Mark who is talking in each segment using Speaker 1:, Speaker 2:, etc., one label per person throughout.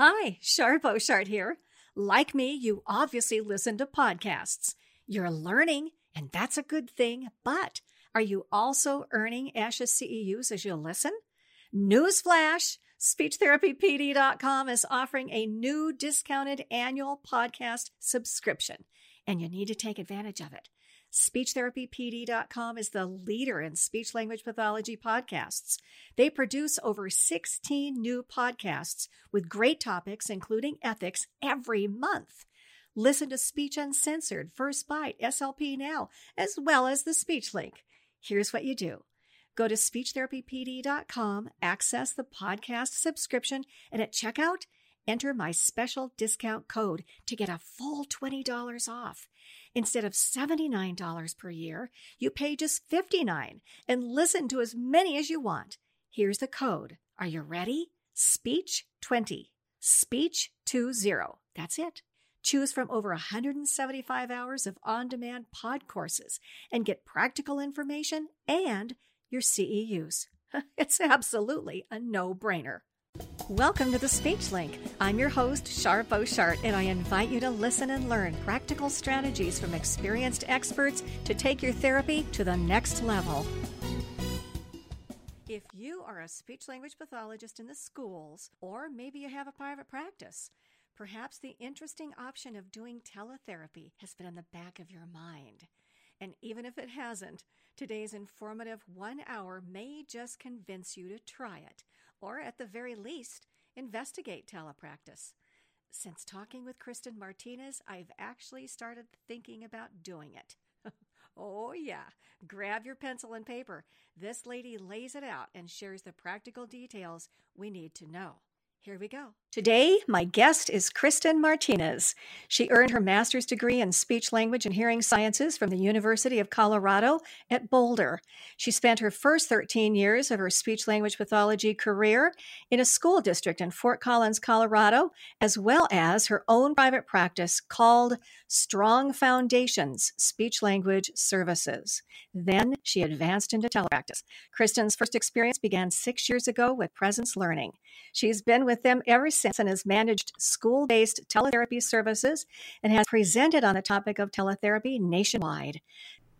Speaker 1: Hi, Shar Boshart here. Like me, you obviously listen to podcasts. You're learning, and that's a good thing, but are you also earning ASHA CEUs as you listen? Newsflash! SpeechTherapyPD.com is offering a new discounted annual podcast subscription, and you need to take advantage of it. SpeechTherapyPD.com is the leader in speech language pathology podcasts. They produce over 16 new podcasts with great topics, including ethics, every month. Listen to Speech Uncensored, First Bite, SLP Now, as well as the Speech Link. Here's what you do go to SpeechTherapyPD.com, access the podcast subscription, and at checkout, enter my special discount code to get a full $20 off. Instead of $79 per year, you pay just 59 and listen to as many as you want. Here's the code. Are you ready? Speech 20. Speech 20. That's it. Choose from over 175 hours of on demand pod courses and get practical information and your CEUs. It's absolutely a no brainer. Welcome to the Speech Link. I'm your host, Shar Boshart, and I invite you to listen and learn practical strategies from experienced experts to take your therapy to the next level. If you are a speech language pathologist in the schools, or maybe you have a private practice, perhaps the interesting option of doing teletherapy has been in the back of your mind. And even if it hasn't, today's informative one hour may just convince you to try it or at the very least, investigate telepractice. Since talking with Kristin Martinez, I've actually started thinking about doing it. oh, yeah. Grab your pencil and paper. This lady lays it out and shares the practical details we need to know. Here we go. Today, my guest is Kristin Martinez. She earned her master's degree in speech language and hearing sciences from the University of Colorado at Boulder. She spent her first 13 years of her speech language pathology career in a school district in Fort Collins, Colorado, as well as her own private practice called Strong Foundations Speech Language Services. Then she advanced into telepractice. Kristin's first experience began six years ago with Presence Learning. She's been with them ever since and has managed school based teletherapy services and has presented on the topic of teletherapy nationwide.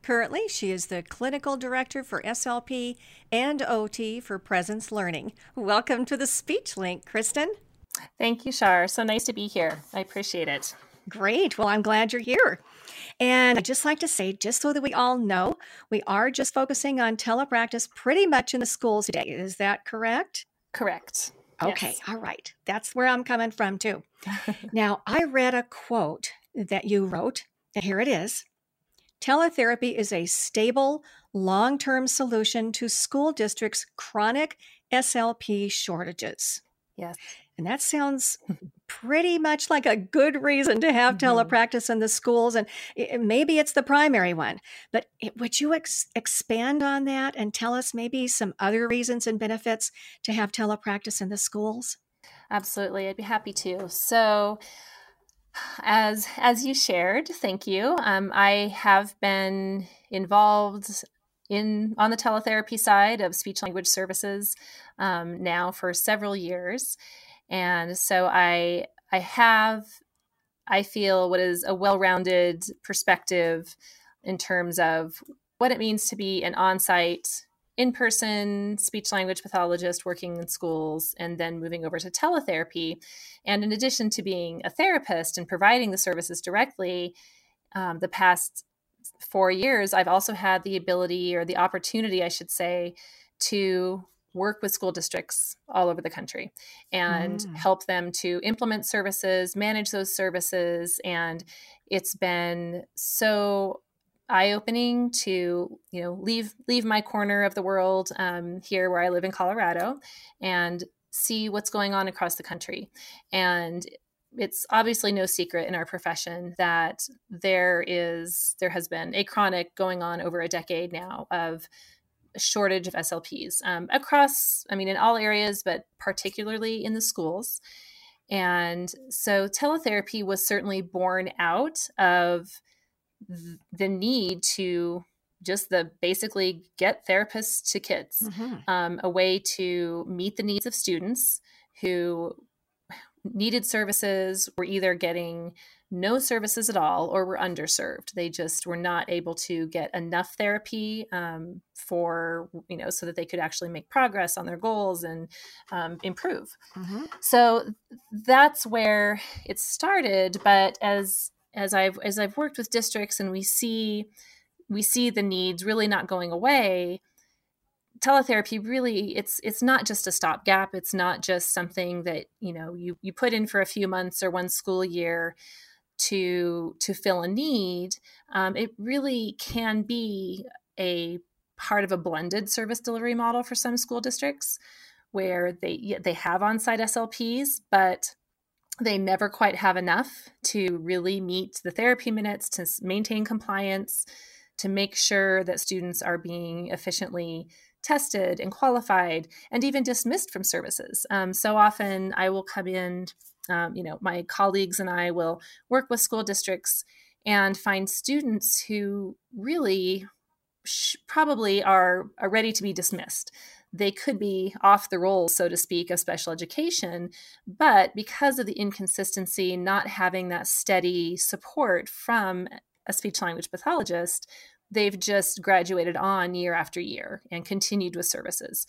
Speaker 1: Currently, she is the clinical director for SLP and OT for Presence Learning. Welcome to the Speech Link, Kristin.
Speaker 2: Thank you, Shar. So nice to be here. I appreciate it.
Speaker 1: Great. Well, I'm glad you're here. And I'd just like to say, just so that we all know, we are just focusing on telepractice pretty much in the schools today. Is that correct?
Speaker 2: Correct.
Speaker 1: Okay, yes. all right. That's where I'm coming from too. now, I read a quote that you wrote, and here it is. Teletherapy is a stable, long term solution to school districts' chronic SLP shortages.
Speaker 2: Yes.
Speaker 1: And that sounds pretty much like a good reason to have mm-hmm. telepractice in the schools. And it, maybe it's the primary one. But it, would you ex- expand on that and tell us maybe some other reasons and benefits to have telepractice in the schools?
Speaker 2: Absolutely. I'd be happy to. So, as as you shared, thank you. Um, I have been involved in on the teletherapy side of speech language services um, now for several years and so i i have i feel what is a well-rounded perspective in terms of what it means to be an on-site in-person speech language pathologist working in schools and then moving over to teletherapy. And in addition to being a therapist and providing the services directly um, the past four years i've also had the ability or the opportunity i should say to work with school districts all over the country and mm. help them to implement services, manage those services. And it's been so eye-opening to you know leave leave my corner of the world um, here where I live in Colorado and see what's going on across the country. And it's obviously no secret in our profession that there is there has been a chronic going on over a decade now of shortage of SLPs um, across, I mean, in all areas, but particularly in the schools. And so teletherapy was certainly born out of the need to just the basically get therapists to kids, mm-hmm. um, a way to meet the needs of students who needed services were either getting no services at all or were underserved. They just were not able to get enough therapy um, for, you know, so that they could actually make progress on their goals and um, improve. Mm-hmm. So that's where it started. But as as I've as I've worked with districts and we see we see the needs really not going away, teletherapy really it's it's not just a stopgap it's not just something that you know you you put in for a few months or one school year to to fill a need um, it really can be a part of a blended service delivery model for some school districts where they they have on-site slps but they never quite have enough to really meet the therapy minutes to maintain compliance to make sure that students are being efficiently tested and qualified and even dismissed from services. Um, so often I will come in, um, you know, my colleagues and I will work with school districts and find students who really sh- probably are, are ready to be dismissed. They could be off the roll, so to speak, of special education, but because of the inconsistency, not having that steady support from a speech language pathologist, they've just graduated on year after year and continued with services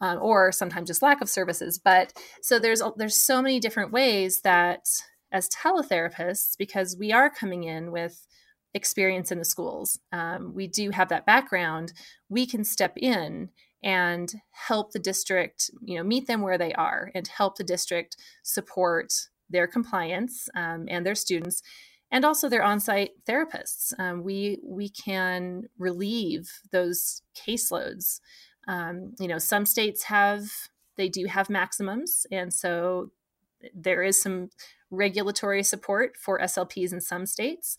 Speaker 2: um, or sometimes just lack of services. But so there's there's so many different ways that as teletherapists because we are coming in with experience in the schools um, we do have that background we can step in and help the district you know meet them where they are and help the district support their compliance um, and their students and also their on-site therapists. Um, we we can relieve those caseloads. Um, you know, some states have they do have maximums, and so there is some regulatory support for SLPs in some states.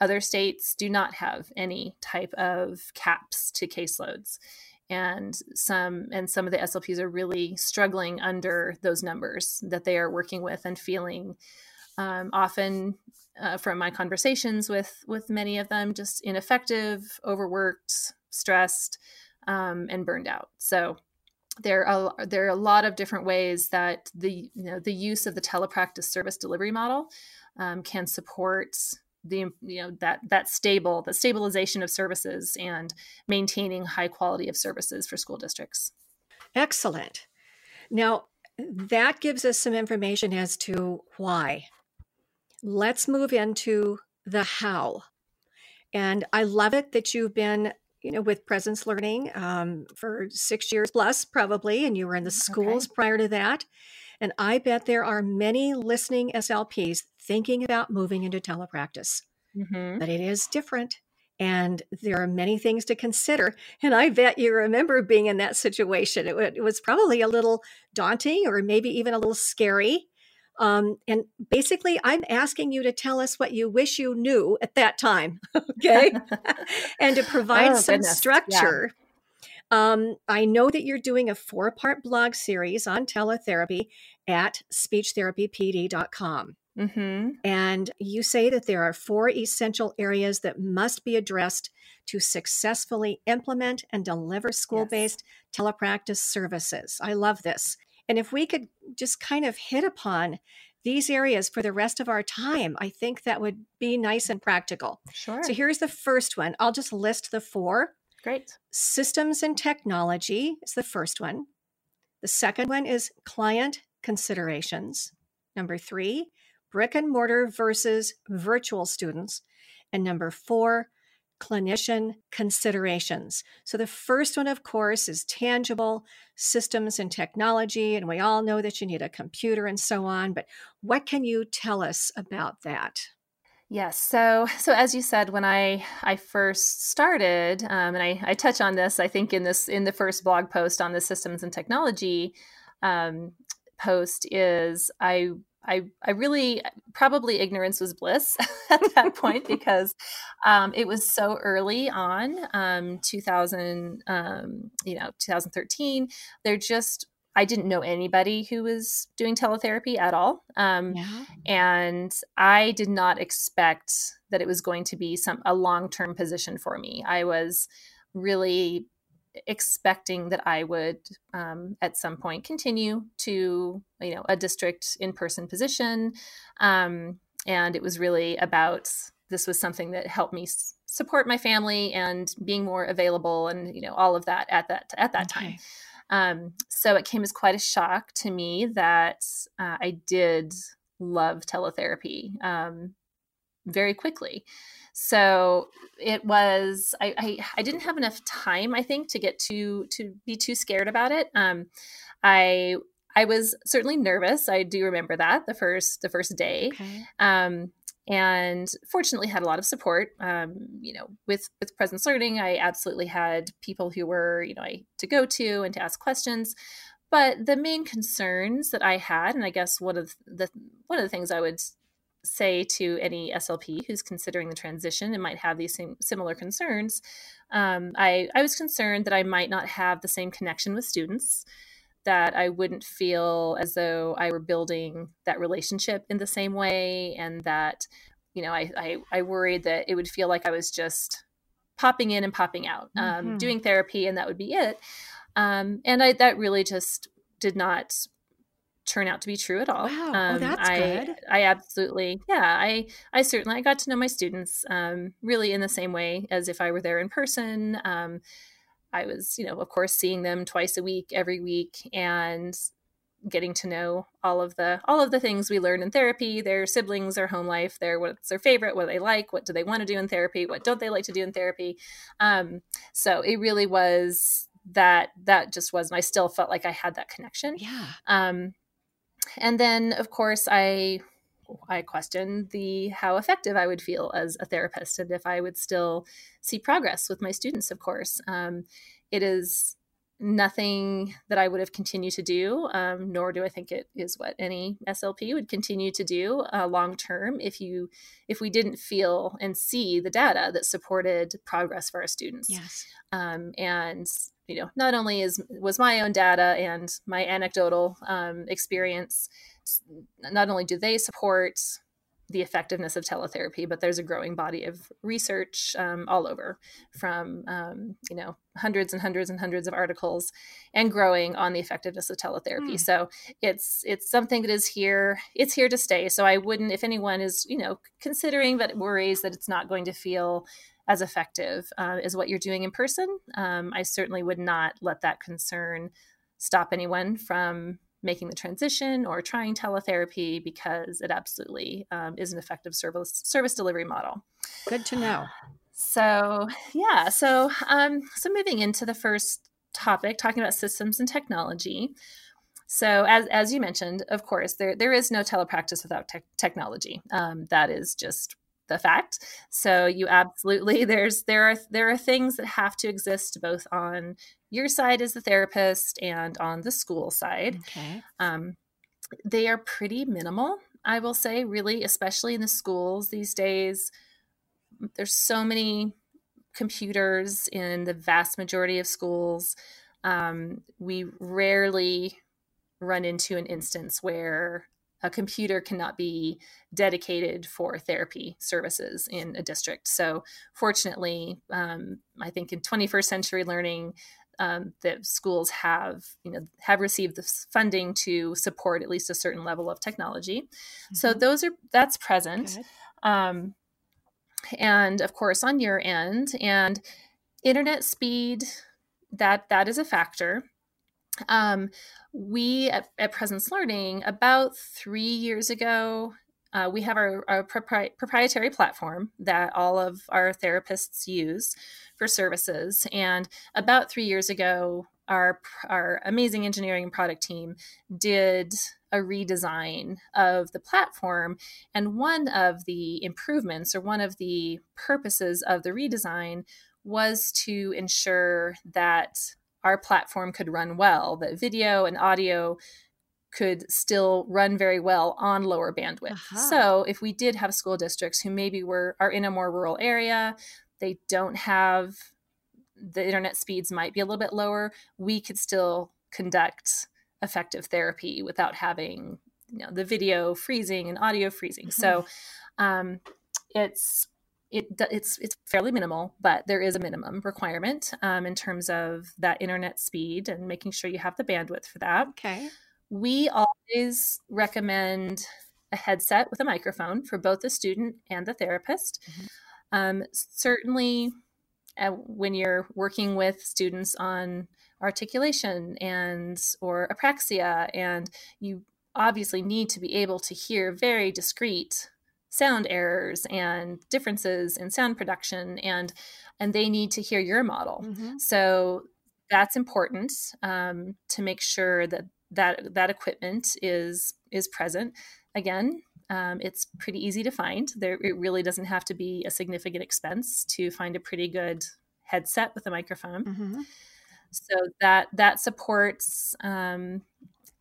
Speaker 2: Other states do not have any type of caps to caseloads and some and some of the SLPs are really struggling under those numbers that they are working with and feeling um, often uh, from my conversations with with many of them just ineffective overworked stressed um, and burned out. So there are there are a lot of different ways that the you know the use of the telepractice service delivery model um, can support the you know that that stable the stabilization of services and maintaining high quality of services for school districts.
Speaker 1: Excellent. Now that gives us some information as to why let's move into the how. And I love it that you've been, you know, with presence learning um, for six years plus, probably, and you were in the schools okay. prior to that. And I bet there are many listening SLPs thinking about moving into telepractice. Mm-hmm. But it is different. And there are many things to consider. And I bet you remember being in that situation. It, it was probably a little daunting or maybe even a little scary. Um, and basically, I'm asking you to tell us what you wish you knew at that time, okay? and to provide oh, some goodness. structure. Yeah. Um, I know that you're doing a four part blog series on teletherapy at speechtherapypd.com. Mm-hmm. And you say that there are four essential areas that must be addressed to successfully implement and deliver school based yes. telepractice services. I love this. And if we could just kind of hit upon these areas for the rest of our time, I think that would be nice and practical.
Speaker 2: Sure.
Speaker 1: So here's the first one. I'll just list the four.
Speaker 2: Great.
Speaker 1: Systems and technology is the first one. The second one is client considerations. Number three, brick and mortar versus virtual students. And number four, clinician considerations. So, the first one, of course, is tangible systems and technology. And we all know that you need a computer and so on. But what can you tell us about that?
Speaker 2: Yes. So, so as you said, when I I first started, um, and I, I touch on this, I think in this in the first blog post on the systems and technology um, post is I I, I really probably ignorance was bliss at that point because um, it was so early on, um, 2000, um, you know, 2013. There just I didn't know anybody who was doing teletherapy at all, um, yeah. and I did not expect that it was going to be some a long term position for me. I was really expecting that I would um, at some point continue to, you know, a district in person position. Um, and it was really about this was something that helped me s- support my family and being more available and, you know, all of that at that, at that okay. time. Um, so it came as quite a shock to me that uh, I did love teletherapy um, very quickly. So it was I, I, I didn't have enough time I think to get too to be too scared about it. Um, I I was certainly nervous. I do remember that the first the first day. Okay. Um, and fortunately had a lot of support um, you know with with presence learning i absolutely had people who were you know I, to go to and to ask questions but the main concerns that i had and i guess one of the one of the things i would say to any slp who's considering the transition and might have these same similar concerns um, I, I was concerned that i might not have the same connection with students that I wouldn't feel as though I were building that relationship in the same way, and that you know I I, I worried that it would feel like I was just popping in and popping out, um, mm-hmm. doing therapy, and that would be it. Um, and I that really just did not turn out to be true at all.
Speaker 1: Wow, oh, um, oh, that's
Speaker 2: I,
Speaker 1: good.
Speaker 2: I absolutely, yeah, I, I certainly, I got to know my students um, really in the same way as if I were there in person. Um, I was, you know, of course, seeing them twice a week, every week, and getting to know all of the all of the things we learn in therapy their siblings their home life their what's their favorite what they like what do they want to do in therapy what don't they like to do in therapy um, so it really was that that just wasn't i still felt like i had that connection
Speaker 1: yeah
Speaker 2: um, and then of course i I questioned the how effective I would feel as a therapist and if I would still see progress with my students. Of course, um, it is nothing that I would have continued to do, um, nor do I think it is what any SLP would continue to do uh, long term if you if we didn't feel and see the data that supported progress for our students.
Speaker 1: Yes,
Speaker 2: um, and you know, not only is was my own data and my anecdotal um, experience not only do they support the effectiveness of teletherapy, but there's a growing body of research um, all over, from um, you know hundreds and hundreds and hundreds of articles, and growing on the effectiveness of teletherapy. Mm. So it's it's something that is here. It's here to stay. So I wouldn't, if anyone is you know considering that worries that it's not going to feel as effective uh, as what you're doing in person, um, I certainly would not let that concern stop anyone from making the transition or trying teletherapy because it absolutely um, is an effective service service delivery model.
Speaker 1: Good to know.
Speaker 2: So yeah, so um, so moving into the first topic, talking about systems and technology. So as as you mentioned, of course, there there is no telepractice without te- technology. Um, that is just the fact. So you absolutely there's there are there are things that have to exist both on your side as the therapist and on the school side.
Speaker 1: Okay.
Speaker 2: Um, they are pretty minimal, I will say, really, especially in the schools these days. There's so many computers in the vast majority of schools. Um, we rarely run into an instance where a computer cannot be dedicated for therapy services in a district. So, fortunately, um, I think in 21st century learning, um, that schools have, you know, have received the funding to support at least a certain level of technology. Mm-hmm. So those are that's present, um, and of course on your end, and internet speed that that is a factor. Um, we at, at Presence Learning, about three years ago, uh, we have our, our propri- proprietary platform that all of our therapists use for services. And about three years ago, our, our amazing engineering and product team did a redesign of the platform. And one of the improvements or one of the purposes of the redesign was to ensure that our platform could run well, that video and audio could still run very well on lower bandwidth. Uh-huh. So if we did have school districts who maybe were are in a more rural area, they don't have the internet speeds might be a little bit lower, we could still conduct effective therapy without having you know the video freezing and audio freezing. Mm-hmm. So um, it's it it's it's fairly minimal, but there is a minimum requirement um, in terms of that internet speed and making sure you have the bandwidth for that.
Speaker 1: Okay.
Speaker 2: We always recommend a headset with a microphone for both the student and the therapist. Mm-hmm. Um, certainly, uh, when you're working with students on articulation and or apraxia, and you obviously need to be able to hear very discrete sound errors and differences in sound production and and they need to hear your model mm-hmm. so that's important um, to make sure that that that equipment is is present again um, it's pretty easy to find there it really doesn't have to be a significant expense to find a pretty good headset with a microphone mm-hmm. so that that supports um,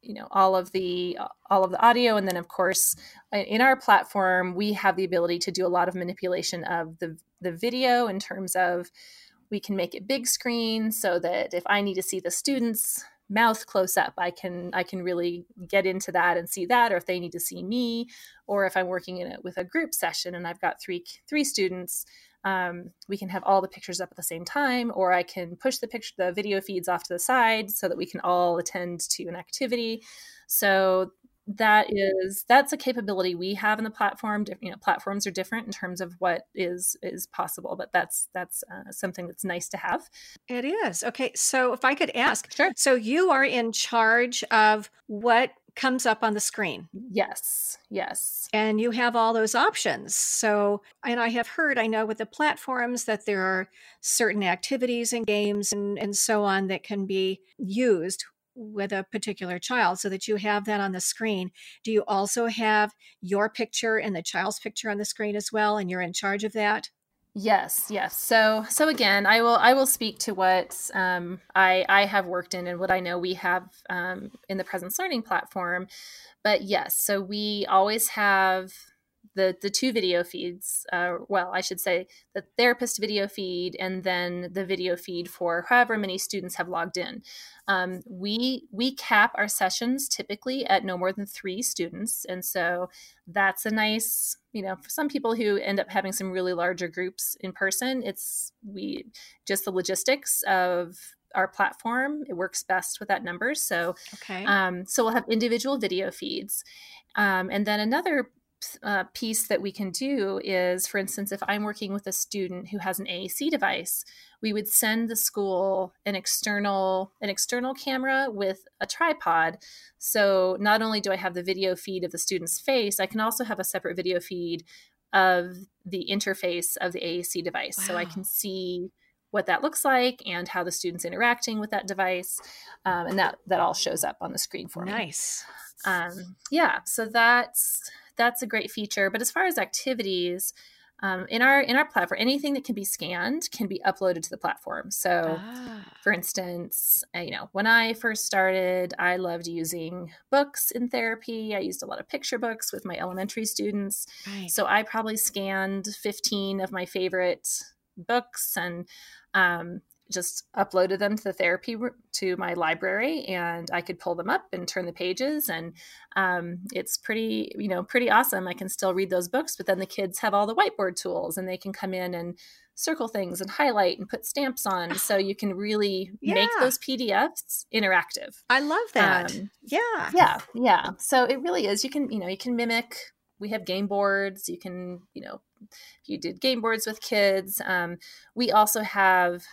Speaker 2: you know all of the all of the audio. And then of course in our platform we have the ability to do a lot of manipulation of the the video in terms of we can make it big screen so that if i need to see the students mouth close up i can i can really get into that and see that or if they need to see me or if i'm working in it with a group session and i've got three three students um, we can have all the pictures up at the same time or i can push the picture the video feeds off to the side so that we can all attend to an activity. So that is that's a capability we have in the platform. You know platforms are different in terms of what is is possible but that's that's uh, something that's nice to have.
Speaker 1: It is. Okay so if i could ask
Speaker 2: sure.
Speaker 1: so you are in charge of what comes up on the screen.
Speaker 2: Yes, yes.
Speaker 1: And you have all those options. So, and I have heard, I know with the platforms that there are certain activities and games and, and so on that can be used with a particular child so that you have that on the screen. Do you also have your picture and the child's picture on the screen as well? And you're in charge of that?
Speaker 2: Yes, yes. So, so again, I will I will speak to what um, I I have worked in and what I know we have um, in the presence learning platform. But yes, so we always have the the two video feeds. Uh, well, I should say the therapist video feed and then the video feed for however many students have logged in. Um, we we cap our sessions typically at no more than three students, and so that's a nice you know for some people who end up having some really larger groups in person. It's we just the logistics of our platform it works best with that number so
Speaker 1: okay
Speaker 2: um, so we'll have individual video feeds um, and then another uh, piece that we can do is, for instance, if I'm working with a student who has an AAC device, we would send the school an external an external camera with a tripod. So not only do I have the video feed of the student's face, I can also have a separate video feed of the interface of the AAC device, wow. so I can see what that looks like and how the students interacting with that device, um, and that that all shows up on the screen for
Speaker 1: me. Nice.
Speaker 2: Um, yeah, so that's that's a great feature. But as far as activities, um, in our in our platform, anything that can be scanned can be uploaded to the platform. So, ah. for instance, uh, you know, when I first started, I loved using books in therapy. I used a lot of picture books with my elementary students. Right. So I probably scanned fifteen of my favorite books and um, just uploaded them to the therapy to my library and i could pull them up and turn the pages and um, it's pretty you know pretty awesome. I can still read those books but then the kids have all the whiteboard tools and they can come in and circle things and highlight and put stamps on so you can really yeah. make those pdfs interactive.
Speaker 1: I love that. Um, yeah.
Speaker 2: yeah yeah. So it really is. You can you know you can mimic. We have game boards. You can you know if you did game boards with kids. Um, we also have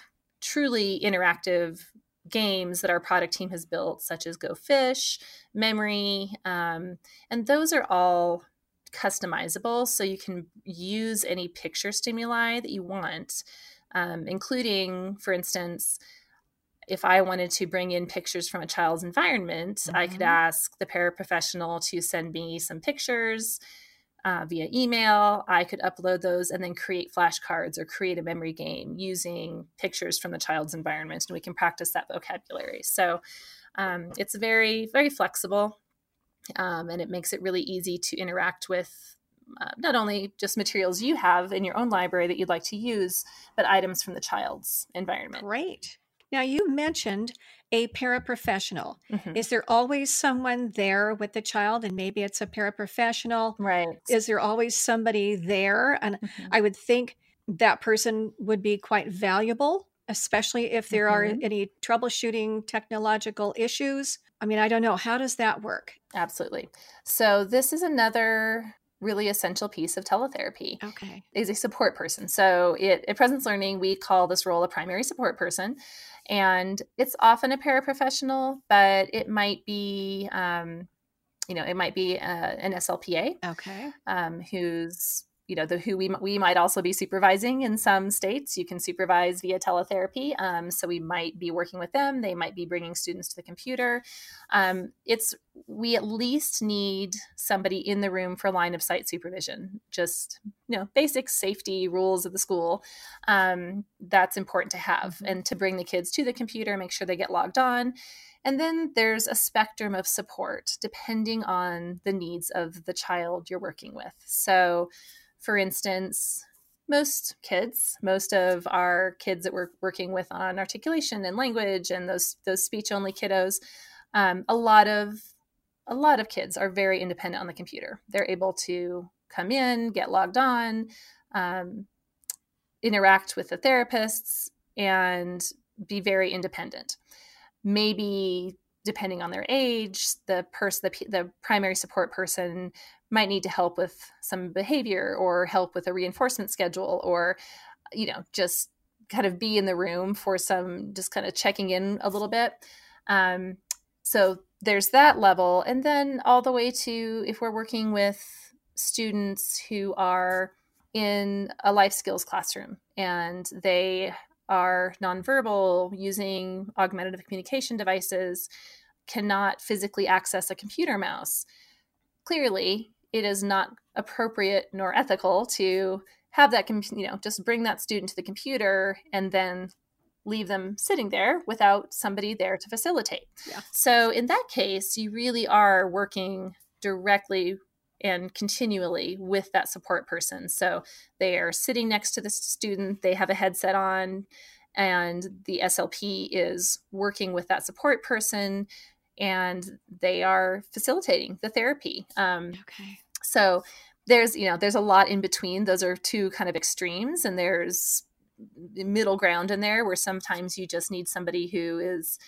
Speaker 2: truly interactive games that our product team has built, such as Go Fish, Memory, um, and those are all customizable. So you can use any picture stimuli that you want, um, including, for instance, if I wanted to bring in pictures from a child's environment, mm-hmm. I could mm-hmm. ask the paraprofessional to send me some pictures uh, via email. I could upload those and then create flashcards or create a memory game using pictures from the child's environment, and we can practice that vocabulary. So um, it's very, very flexible, um, and it makes it really easy to interact with. Uh, not only just materials you have in your own library that you'd like to use, but items from the child's environment.
Speaker 1: Great. Now, you mentioned a paraprofessional.
Speaker 2: Mhm.
Speaker 1: Is there always someone there with the child? And maybe it's a paraprofessional.
Speaker 2: Right.
Speaker 1: Is there always somebody there? And
Speaker 2: Mhm.
Speaker 1: I would think that person would be quite valuable, especially if there are
Speaker 2: Mhm.
Speaker 1: any troubleshooting technological issues. I mean, I don't know. How does that work?
Speaker 2: Absolutely. So this is another really essential piece of teletherapy
Speaker 1: Okay.
Speaker 2: is a support person. So it, at Presence Learning, we call this role a primary support person. And it's often a paraprofessional, but it might be, um, you know, it might be uh, an SLPA
Speaker 1: Okay.
Speaker 2: um, who's you know the who we we might also be supervising in some states you can supervise via teletherapy um, so we might be working with them they might be bringing students to the computer um, it's we at least need somebody in the room for line of sight supervision just you know basic safety rules of the school um, that's important to have
Speaker 1: Mhm.
Speaker 2: and to bring the kids to the computer make sure they get logged on and then there's a spectrum of support depending on the needs of the child you're working with. So, for instance, most kids, most of our kids that we're working with on articulation and language and those those speech only kiddos, um, a lot of a lot of kids are very independent on the computer. They're able to come in, get logged on, um, interact with the therapists, and be very independent maybe depending on their age the person the, the primary support person might need to help with some behavior or help with a reinforcement schedule or you know just kind of be in the room for some just kind of checking in a little bit. Um, so there's that level. And then all the way to if we're working with students who are in a life skills classroom and they are nonverbal using augmentative communication devices cannot physically access a computer mouse clearly it is not appropriate nor ethical to have that com- you know just bring that student to the computer and then leave them sitting there without somebody there to facilitate
Speaker 1: Yeah.
Speaker 2: so in that case you really are working directly and continually with that support person. So they are sitting next to the student, they have a headset on, and the SLP is working with that support person and they are facilitating the therapy. Um,
Speaker 1: Okay.
Speaker 2: So there's, you know, there's a lot in between. Those are two kind of extremes, and there's middle ground in there where sometimes you just need somebody who is,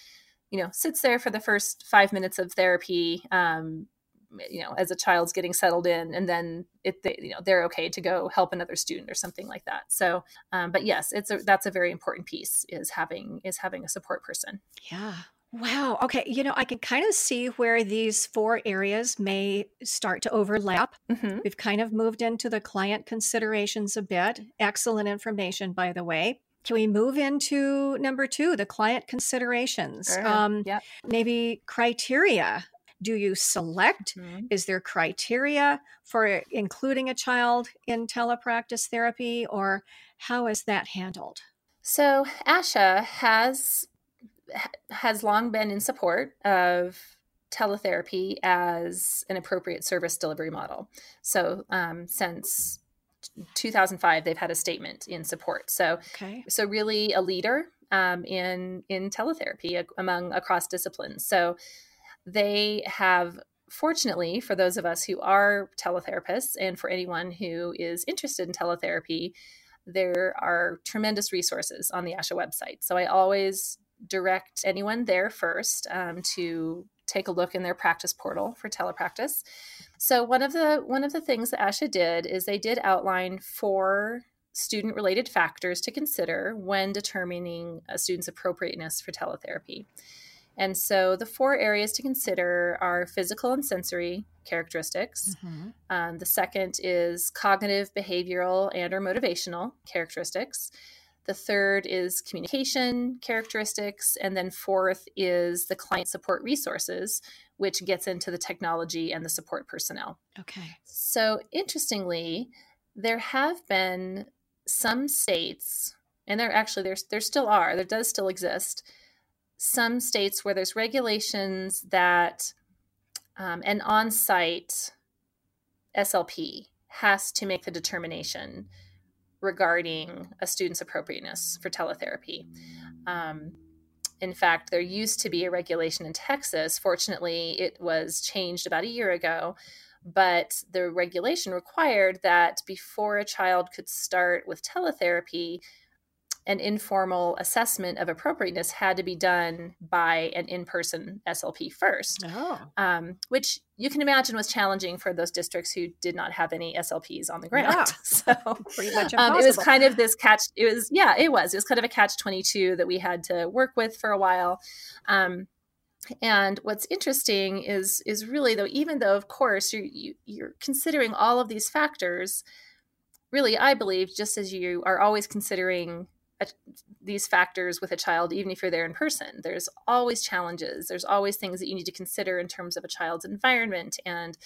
Speaker 2: you know, sits there for the first five minutes of therapy. Um, you know as a child's getting settled in and then it they, you know they're okay to go help another student or something like that so um, but yes it's a that's a very important piece is having is having a support person
Speaker 1: Yeah. Wow. Okay. You know, I can kind of see where these four areas may start to overlap.
Speaker 2: hmm
Speaker 1: We've kind of moved into the client considerations a bit. Excellent information, by the way. Can we move into number two, the client considerations?
Speaker 2: Sure.
Speaker 1: Um,
Speaker 2: Yep.
Speaker 1: Maybe criteria. Do you select?
Speaker 2: Mhm.
Speaker 1: Is there criteria for including a child in telepractice therapy, or how is that handled?
Speaker 2: so asha has has long been in support of teletherapy as an appropriate service delivery model so um, since 2005 they've had a statement in support so
Speaker 1: Okay.
Speaker 2: so really a leader um, in in teletherapy among across disciplines. So they have fortunately for those of us who are teletherapists and for anyone who is interested in teletherapy there are tremendous resources on the asha website so i always direct anyone there first um, to take a look in their practice portal for telepractice so one of the one of the things that asha did is they did outline four student related factors to consider when determining a student's appropriateness for teletherapy. And so the four areas to consider are physical and sensory characteristics.
Speaker 1: Mhm.
Speaker 2: Um, the second is cognitive, behavioral, and or motivational characteristics. The third is communication characteristics. And then fourth is the client support resources, which gets into the technology and the support personnel.
Speaker 1: Okay.
Speaker 2: So interestingly, there have been some states, and there actually there's there still are, there does still exist, some states where there's regulations that um, an on-site SLP has to make the determination regarding a student's appropriateness for teletherapy. Um, in fact, there used to be a regulation in Texas. Fortunately, it was changed about a year ago. But the regulation required that before a child could start with teletherapy, an informal assessment of appropriateness had to be done by an in-person SLP first,
Speaker 1: oh.
Speaker 2: um, which you can imagine was challenging for those districts who did not have any SLPs on the ground.
Speaker 1: Yeah.
Speaker 2: so
Speaker 1: pretty much
Speaker 2: um, it was kind of this catch. It was yeah, it was. It was kind of a catch twenty two that we had to work with for a while. Um, and what's interesting is is really though, even though of course you're you, are you are considering all of these factors, really, I believe just as you are always considering a, these factors with a child, even if you're there in person. There's always challenges. There's always things that you need to consider in terms of a child's environment and,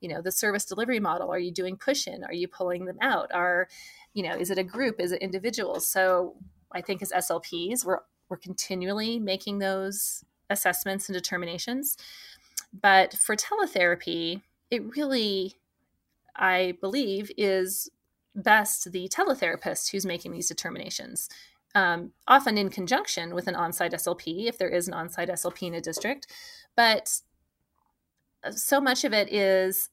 Speaker 2: you know, the service delivery model. Are you doing push in? Are you pulling them out? Are, you know, is it a group? Is it individuals? So I think as SLPs, we're we're continually making those assessments and determinations. But for teletherapy, it really, I believe, is best the teletherapist who's making these determinations, um, often in conjunction with an on site SLP, if there is an on site SLP in a district. But uh, so much of it is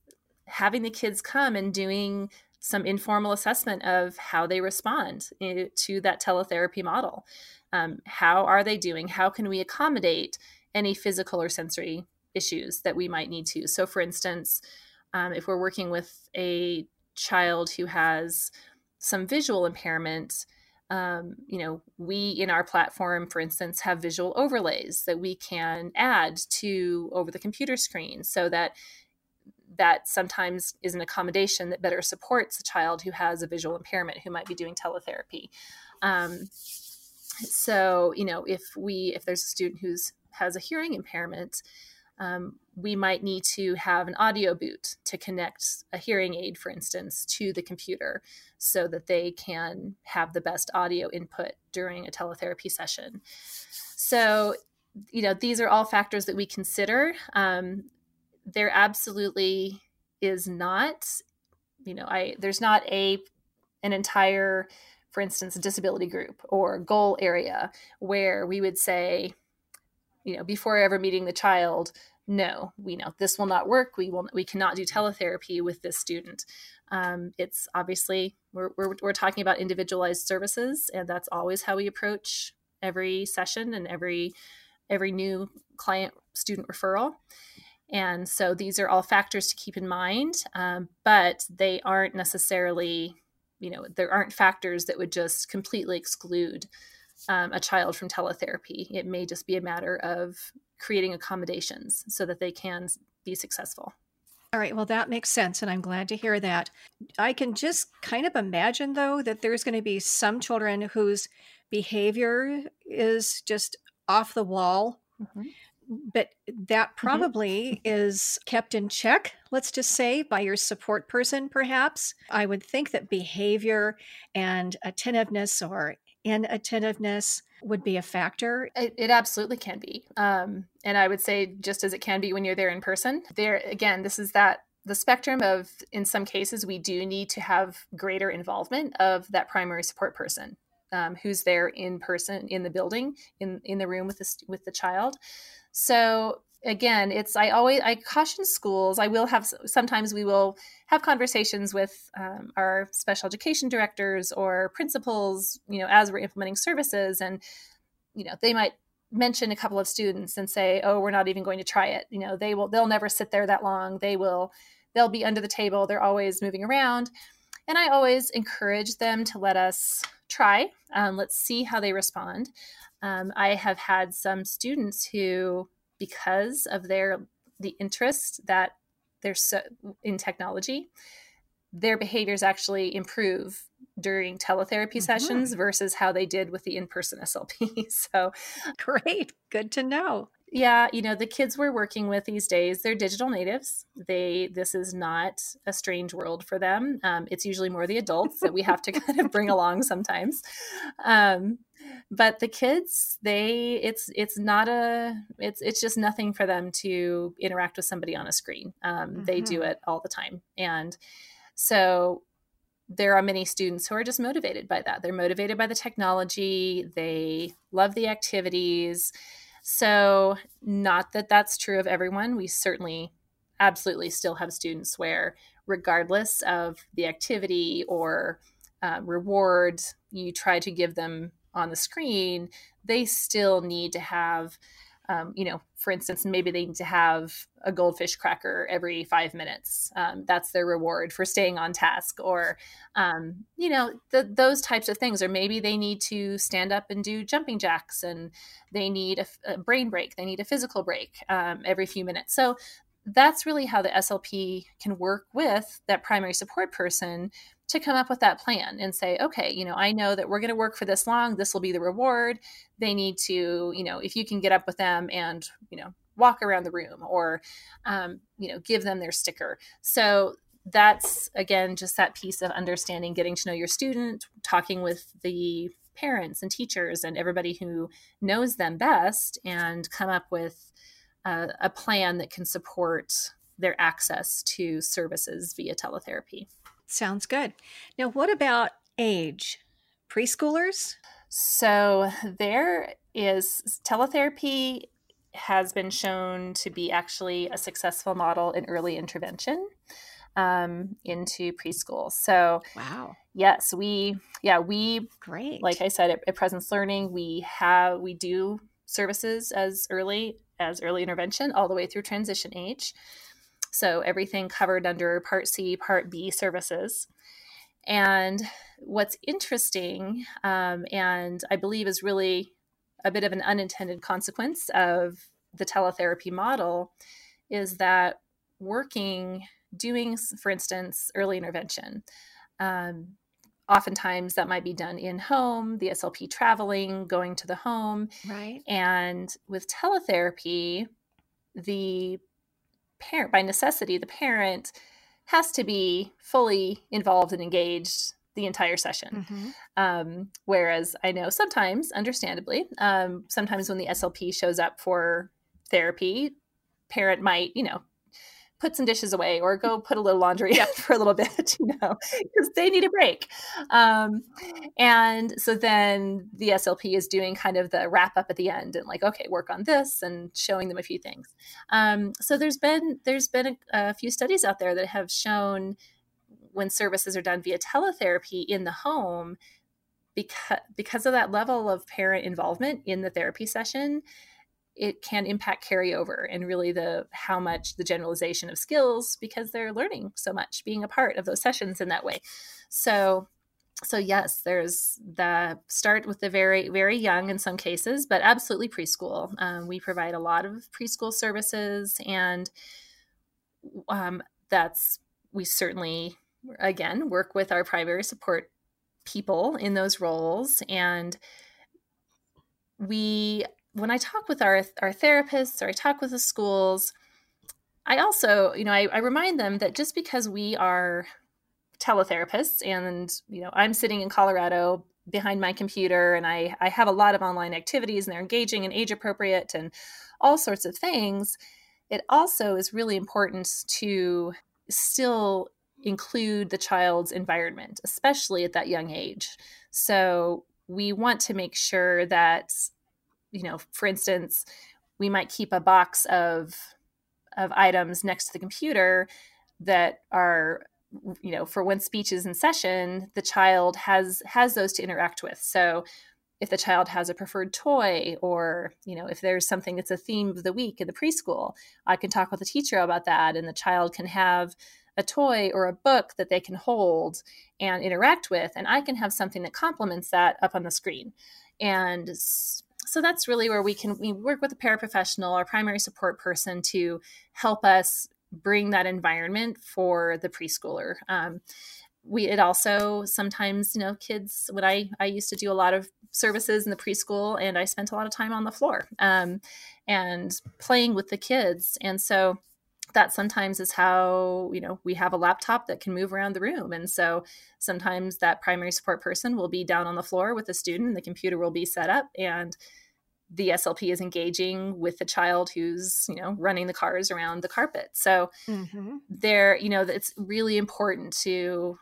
Speaker 2: having the kids come and doing some informal assessment of how they respond eh, to that teletherapy model. Um, how are they doing? How can we accommodate any physical or sensory issues that we might need to? So, for instance, um, if we're working with a child who has some visual impairment, um, you know, we in our platform, for instance, have visual overlays that we can add to over the computer screen so that that sometimes is an accommodation that better supports a child who has a visual impairment who might be doing teletherapy. Um, so, you know, if we if there's a student who's has a hearing impairment, um, we might need to have an audio boot to connect a hearing aid, for instance, to the computer so that they can have the best audio input during a teletherapy session. So, you know, these are all factors that we consider. Um, there absolutely is not, you know, I there's not a an entire, for instance, disability group or goal area where we would say, you know, before ever meeting the child, no, we know this will not work. We will, we cannot do teletherapy with this student. Um, it's obviously we're, we're, we're talking about individualized services, and that's always how we approach every session and every every new client student referral. And so these are all factors to keep in mind, um, but they aren't necessarily, you know, there aren't factors that would just completely exclude um, a child from teletherapy. It may just be a matter of creating accommodations so that they can be successful.
Speaker 1: All right, well, that makes sense, and I'm glad to hear that. I can just kind of imagine, though, that there's going to be some children whose behavior is just off the wall, mm-hmm. but that mm-hmm. probably mm-hmm. is kept in check, let's just say, by your support person, perhaps. I would think that behavior and attentiveness or inattentiveness would be a factor?
Speaker 2: It, it absolutely can be. Um, and I would say, just as it can be when you're there in person, there again, this is that the spectrum of, in some cases, we do need to have greater involvement of that primary support person um, who's there in person in the building, in, in the room with the, with the child. So again it's i always i caution schools i will have sometimes we will have conversations with um, our special education directors or principals you know as we're implementing services and you know they might mention a couple of students and say oh we're not even going to try it. You know they will they'll never sit there that long. They will they'll be under the table. They're always moving around. And i always encourage them to let us try. Um, let's see how they respond. Um, i have had some students who because of their the interest that they're so in technology their behaviors actually improve during teletherapy mm-hmm. sessions versus how they did with the in-person slp so
Speaker 1: great. Good to know
Speaker 2: yeah you know the kids we're working with these days they're digital natives they this is not a strange world for them um, it's usually more the adults that we have to kind of bring along sometimes um, but the kids they it's it's not a it's it's just nothing for them to interact with somebody on a screen um, mm-hmm. they do mm-hmm. it all the time and so there are many students who are just motivated by that. They're motivated by the technology, they love the activities. So, not that that's true of everyone. We certainly, absolutely still have students where, regardless of the activity or uh, reward you try to give them on the screen, they still need to have um, you know, for instance, maybe they need to have a goldfish cracker every five minutes. Um, that's their reward for staying on task, or um, you know, the, those types of things. Or maybe they need to stand up and do jumping jacks, and they need a, a brain break. They need a physical break um, every few minutes. So that's really how the SLP can work with that primary support person to come up with that plan and say, okay, you know, I know that we're going to work for this long. This will be the reward. They need to, you know, if you can get up with them and, you know, walk around the room or, um, you know, give them their sticker. So that's, again, just that piece of understanding, getting to know your student, talking with the parents and teachers and everybody who knows them best and come up with a, a plan that can support their access to services via teletherapy.
Speaker 1: Sounds good. Now, what about age? Preschoolers?
Speaker 2: So, there is teletherapy has been shown to be actually a successful model in early intervention um, into preschool. So,
Speaker 1: wow.
Speaker 2: Yes, we, yeah, we,
Speaker 1: great.
Speaker 2: Like I said, at, at Presence Learning, we have, we do services as early as early intervention all the way through transition age. So everything covered under Part C, Part B services. And what's interesting, um, and I believe is really a bit of an unintended consequence of the teletherapy model, is that working, doing, for instance, early intervention. Um, oftentimes that might be done in home, the SLP traveling, going to the home.
Speaker 1: Right.
Speaker 2: And with teletherapy, the parent, by necessity, the parent has to be fully involved and engaged the entire session. Mm-hmm. Um, whereas I know sometimes, understandably, um, sometimes when the SLP shows up for therapy, parent might, you know, put some dishes away or go put a little laundry up for a little bit, you know, because they need a break. Um, and so then the SLP is doing kind of the wrap up at the end and like, okay, work on this and showing them a few things. Um, so there's been there's been a, a few studies out there that have shown when services are done via teletherapy in the home because because of that level of parent involvement in the therapy session it can impact carryover and really the how much the generalization of skills because they're learning so much being a part of those sessions in that way. So so yes there's the start with the very very young in some cases but absolutely preschool. Um, we provide a lot of preschool services and um, that's we certainly again work with our primary support people in those roles and we when I talk with our our therapists or I talk with the schools, I also, you know, I, I remind them that just because we are teletherapists and you know I'm sitting in Colorado behind my computer and I, I have a lot of online activities and they're engaging and age appropriate and all sorts of things, it also is really important to still include the child's environment, especially at that young age. So we want to make sure that you know, for instance, we might keep a box of of items next to the computer that are you know for when speech is in session the child has has those to interact with. So if the child has a preferred toy or you know if there's something that's a theme of the week in the preschool i can talk with the teacher about that and the child can have a toy or a book that they can hold and interact with and i can have something that complements that up on the screen. And so that's really where we can we work with a paraprofessional or primary support person to help us bring that environment for the preschooler. Um, we it also sometimes you know kids when i i used to do a lot of services in the preschool and i spent a lot of time on the floor um, and playing with the kids. And so that sometimes is how you know we have a laptop that can move around the room. And so sometimes that primary support person will be down on the floor with the student and the computer will be set up and the SLP is engaging with the child who's, you know, running the cars around the carpet. So mm-hmm. there, you know, it's really important to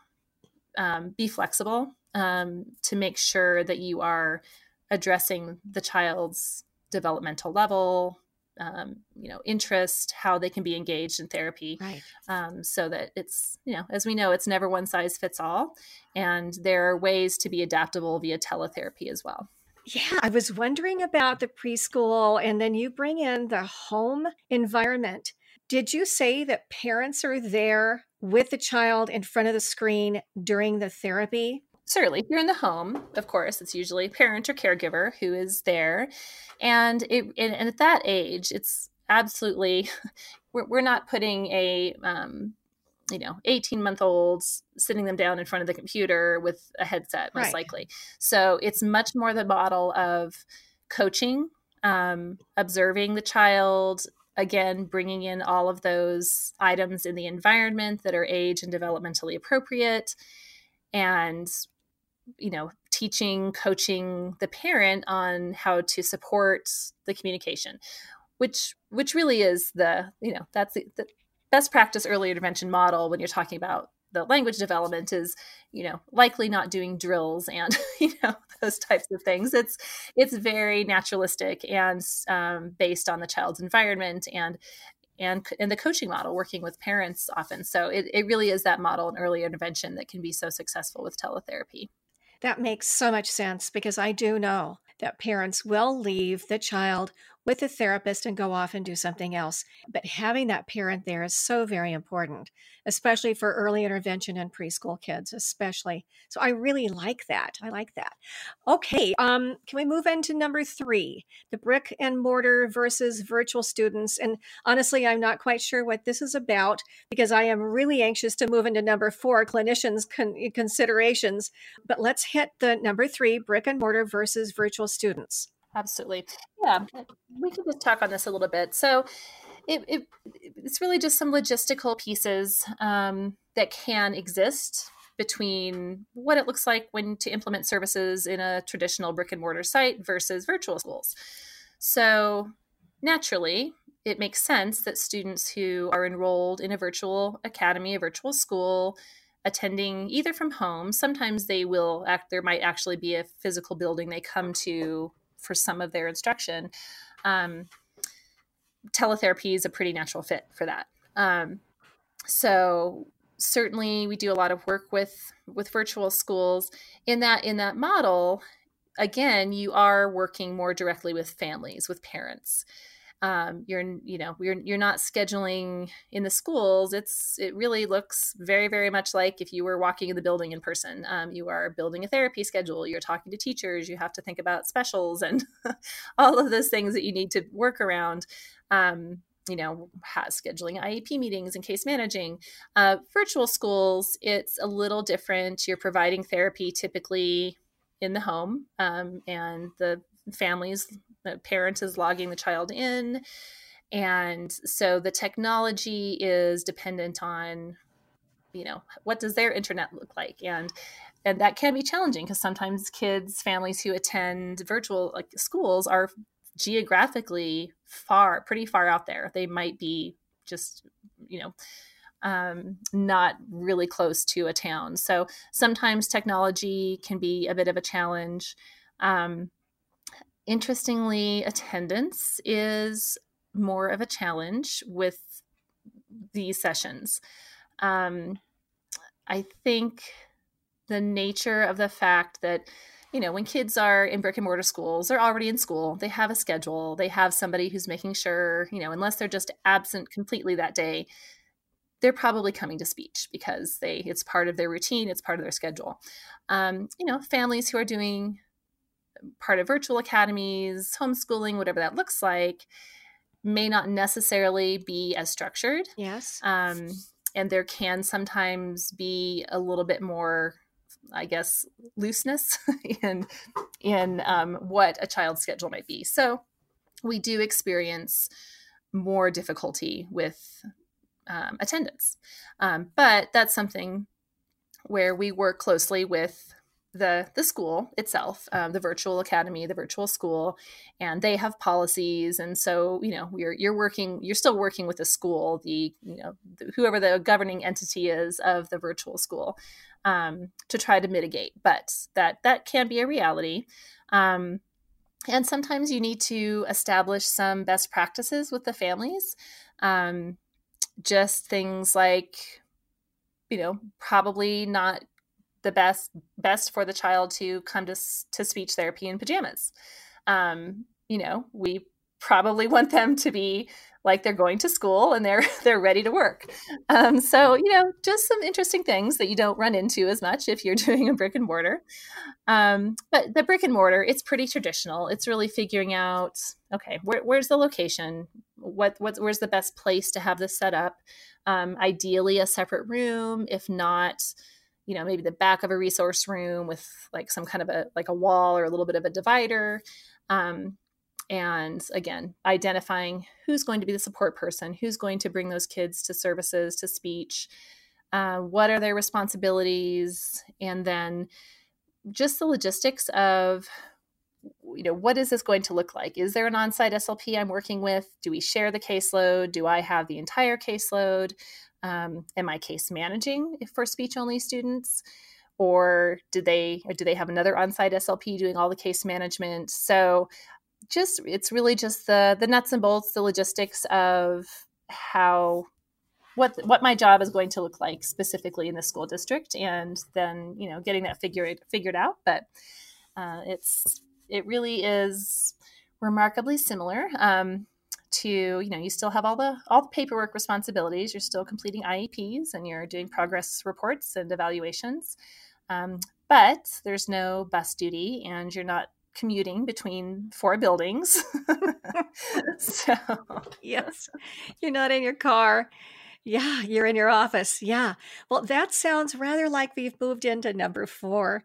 Speaker 2: um, be flexible um, to make sure that you are addressing the child's developmental level, um, you know, interest, how they can be engaged in therapy,
Speaker 1: right.
Speaker 2: um, so that it's, you know, as we know, it's never one size fits all, and there are ways to be adaptable via teletherapy as well.
Speaker 1: Yeah, I was wondering about the preschool, and then you bring in the home environment. Did you say that parents are there with the child in front of the screen during the therapy?
Speaker 2: Certainly, if you're in the home, of course, it's usually parent or caregiver who is there, and it and, and at that age, it's absolutely we're, we're not putting a um, you know 18 month olds sitting them down in front of the computer with a headset most right. likely so it's much more the model of coaching um, observing the child again bringing in all of those items in the environment that are age and developmentally appropriate and you know teaching coaching the parent on how to support the communication which which really is the you know that's the, the best practice early intervention model when you're talking about the language development is you know likely not doing drills and you know those types of things. It's it's very naturalistic and um, based on the child's environment and and in the coaching model working with parents often. So it, it really is that model in early intervention that can be so successful with teletherapy.
Speaker 1: That makes so much sense because i do know that parents will leave the child with a therapist and go off and do something else. But having that parent there is so very important, especially for early intervention and preschool kids, especially. So I really like that. I like that. Okay, um, can we move into number three, the brick and mortar versus virtual students? And honestly, I'm not quite sure what this is about because I am really anxious to move into number four, clinicians' con- considerations. But let's hit the number three, brick and mortar versus virtual students
Speaker 2: absolutely. Yeah, we can just talk on this a little bit. So, it, it it's really just some logistical pieces um, that can exist between what it looks like when to implement services in a traditional brick and mortar site versus virtual schools. So, naturally, it makes sense that students who are enrolled in a virtual academy, a virtual school, attending either from home, sometimes they will act, there might actually be a physical building they come to for some of their instruction, um, teletherapy is a pretty natural fit for that. Um, so certainly we do a lot of work with with virtual schools in that in that model again you are working more directly with families with parents um, you're you know you're you're not scheduling in the schools it's it really looks very very much like if you were walking in the building in person. Um, you are building a therapy schedule you're talking to teachers you have to think about specials and all of those things that you need to work around. Um, you know has scheduling iep meetings and case managing. Uh, virtual schools it's a little different. You're providing therapy typically in the home um, and the families the parent is logging the child in. And so the technology is dependent on you know what does their internet look like? And and that can be challenging because sometimes kids families who attend virtual like schools are geographically far pretty far out there. They might be just you know um, not really close to a town. So sometimes technology can be a bit of a challenge. Um, Interestingly, attendance is more of a challenge with these sessions. Um, I think the nature of the fact that you know when kids are in brick and mortar schools they're already in school they have a schedule they have somebody who's making sure you know unless they're just absent completely that day they're probably coming to speech because they it's part of their routine it's part of their schedule um, you know families who are doing part of virtual academies, homeschooling, whatever that looks like, may not necessarily be as structured.
Speaker 1: Yes.
Speaker 2: Um, and there can sometimes be a little bit more, I guess, looseness in in um, what a child's schedule might be. So we do experience more difficulty with um, attendance, um, but that's something where we work closely with the the school itself, um, the virtual academy, the virtual school, and they have policies, and so you know you're you're working, you're still working with the school, the you know the, whoever the governing entity is of the virtual school, um, to try to mitigate. But that that can be a reality. Um, and sometimes you need to establish some best practices with the families. Um, just things like, you know, probably not the best best for the child to come to to speech therapy in pajamas. Um, you know, we probably want them to be like they're going to school and they're they're ready to work. Um, so you know, just some interesting things that you don't run into as much if you're doing a brick and mortar. Um, but the brick and mortar, it's pretty traditional. It's really figuring out okay, where, where's the location? What what where's the best place to have this set up? Um, ideally, a separate room. If not, you know maybe the back of a resource room with like some kind of a like a wall or a little bit of a divider um, and again identifying who's going to be the support person who's going to bring those kids to services to speech uh, what are their responsibilities and then just the logistics of you know what is this going to look like? Is there an on-site slp i'm working with? Do we share the caseload? Do i have the entire caseload? Um, am i case managing for speech only students? Or did they or do they have another on-site slp doing all the case management? So just it's really just the the nuts and bolts the logistics of how what what my job is going to look like specifically in the school district and then you know getting that figured figured out. But uh, it's it really is remarkably similar um, to you know you still have all the all the paperwork responsibilities you're still completing ieps and you're doing progress reports and evaluations um, but there's no bus duty and you're not commuting between four buildings.
Speaker 1: So yes. You're not in your car. Yeah you're in your office. Yeah. Well that sounds rather like we've moved into number four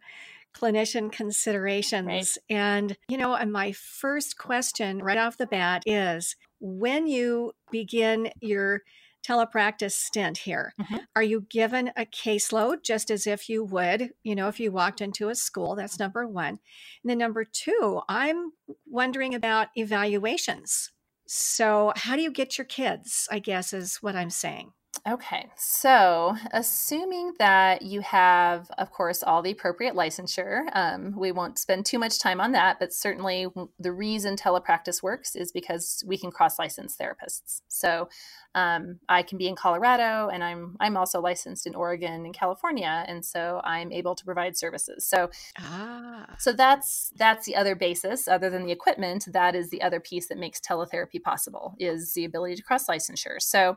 Speaker 1: clinician considerations. Right. And, you know, and my first question right off the bat is when you begin your telepractice stint here, mm-hmm. are you given a caseload just as if you would, you know, if you walked into a school? That's number one. And then number two, I'm wondering about evaluations. So, how do you get your kids? I guess is what I'm saying.
Speaker 2: Okay, so assuming that you have, of course, all the appropriate licensure, um, we won't spend too much time on that, but certainly the reason telepractice works is because we can cross license therapists. So um, I can be in Colorado, and I'm I'm also licensed in Oregon and California, and so I'm able to provide services. So, ah. so that's that's the other basis, other than the equipment. That is the other piece that makes teletherapy possible is the ability to cross licensure. So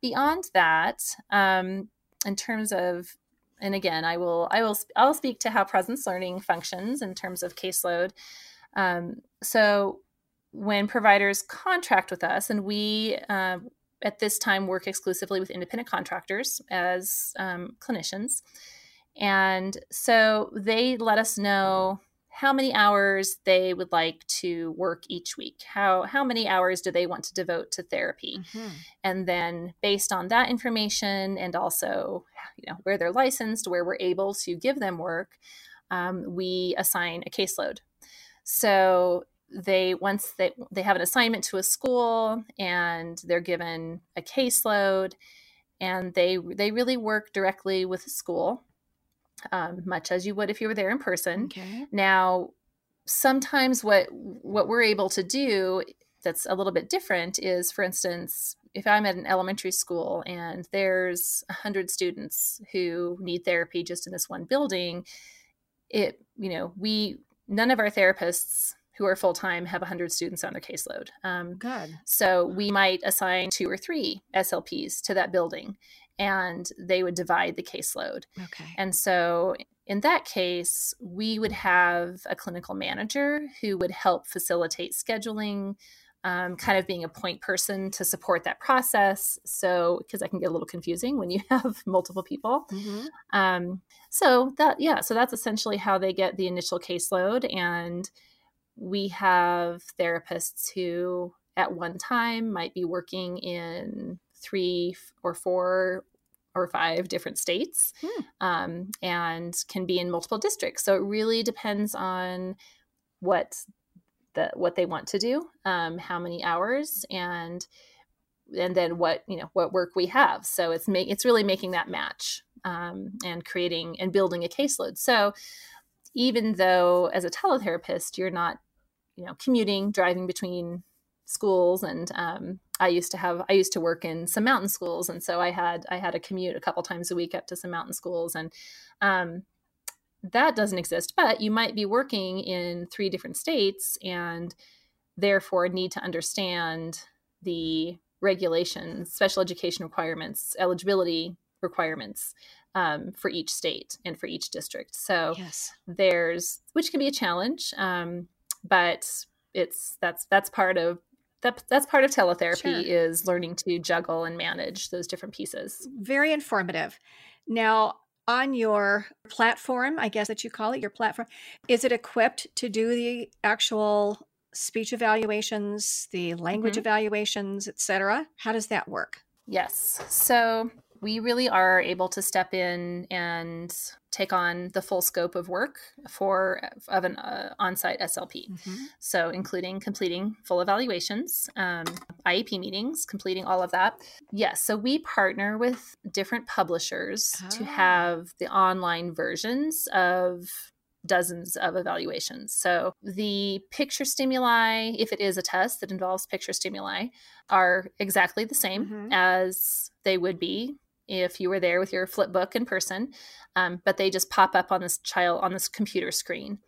Speaker 2: beyond that, um, in terms of and again, I will I will I'll speak to how Presence Learning functions in terms of caseload. Um, so when providers contract with us, and we uh, at this time work exclusively with independent contractors as um, clinicians, and so they let us know how many hours they would like to work each week. How how many hours do they want to devote to therapy? Mm-hmm. And then based on that information and also you know where they're licensed, where we're able to give them work, um, we assign a caseload. So they once they they have an assignment to a school and they're given a caseload and they they really work directly with the school um, much as you would if you were there in person. Okay. Now, sometimes what what we're able to do that's a little bit different is, for instance, if I'm at an elementary school and there's a hundred students who need therapy just in this one building, it you know we none of our therapists who are full time have 100 students on their caseload.
Speaker 1: Um, Good.
Speaker 2: So we might assign two or three SLPs to that building and they would divide the caseload.
Speaker 1: Okay.
Speaker 2: And so in that case, we would have a clinical manager who would help facilitate scheduling, um, kind of being a point person to support that process. So, because that can get a little confusing when you have multiple people. Mm-hmm. Um, so that, yeah, so that's essentially how they get the initial caseload. And we have therapists who at one time might be working in three or four or five different states hmm. um, and can be in multiple districts. So it really depends on what the what they want to do, um, how many hours, and and then what you know what work we have. So it's make it's really making that match um, and creating and building a caseload. So even though as a teletherapist you're not you know commuting driving between schools and um, i used to have i used to work in some mountain schools and so i had i had a commute a couple times a week up to some mountain schools and um, that doesn't exist but you might be working in three different states and therefore need to understand the regulations special education requirements eligibility requirements um, for each state and for each district so
Speaker 1: yes.
Speaker 2: there's which can be a challenge um, but it's that's that's part of that, that's part of teletherapy sure. is learning to juggle and manage those different pieces.
Speaker 1: Very informative. Now on your platform i guess that you call it your platform is it equipped to do the actual speech evaluations the language mm-hmm. evaluations etc how does that work?
Speaker 2: Yes. So we really are able to step in and take on the full scope of work for of an uh, on-site SLP. Mm-hmm. So, including completing full evaluations, um, IEP meetings, completing all of that. Yes, so we partner with different publishers oh. to have the online versions of dozens of evaluations. So the picture stimuli, if it is a test that involves picture stimuli, are exactly the same mm-hmm. as they would be if you were there with your flip book in person, um, but they just pop up on this child on this computer screen.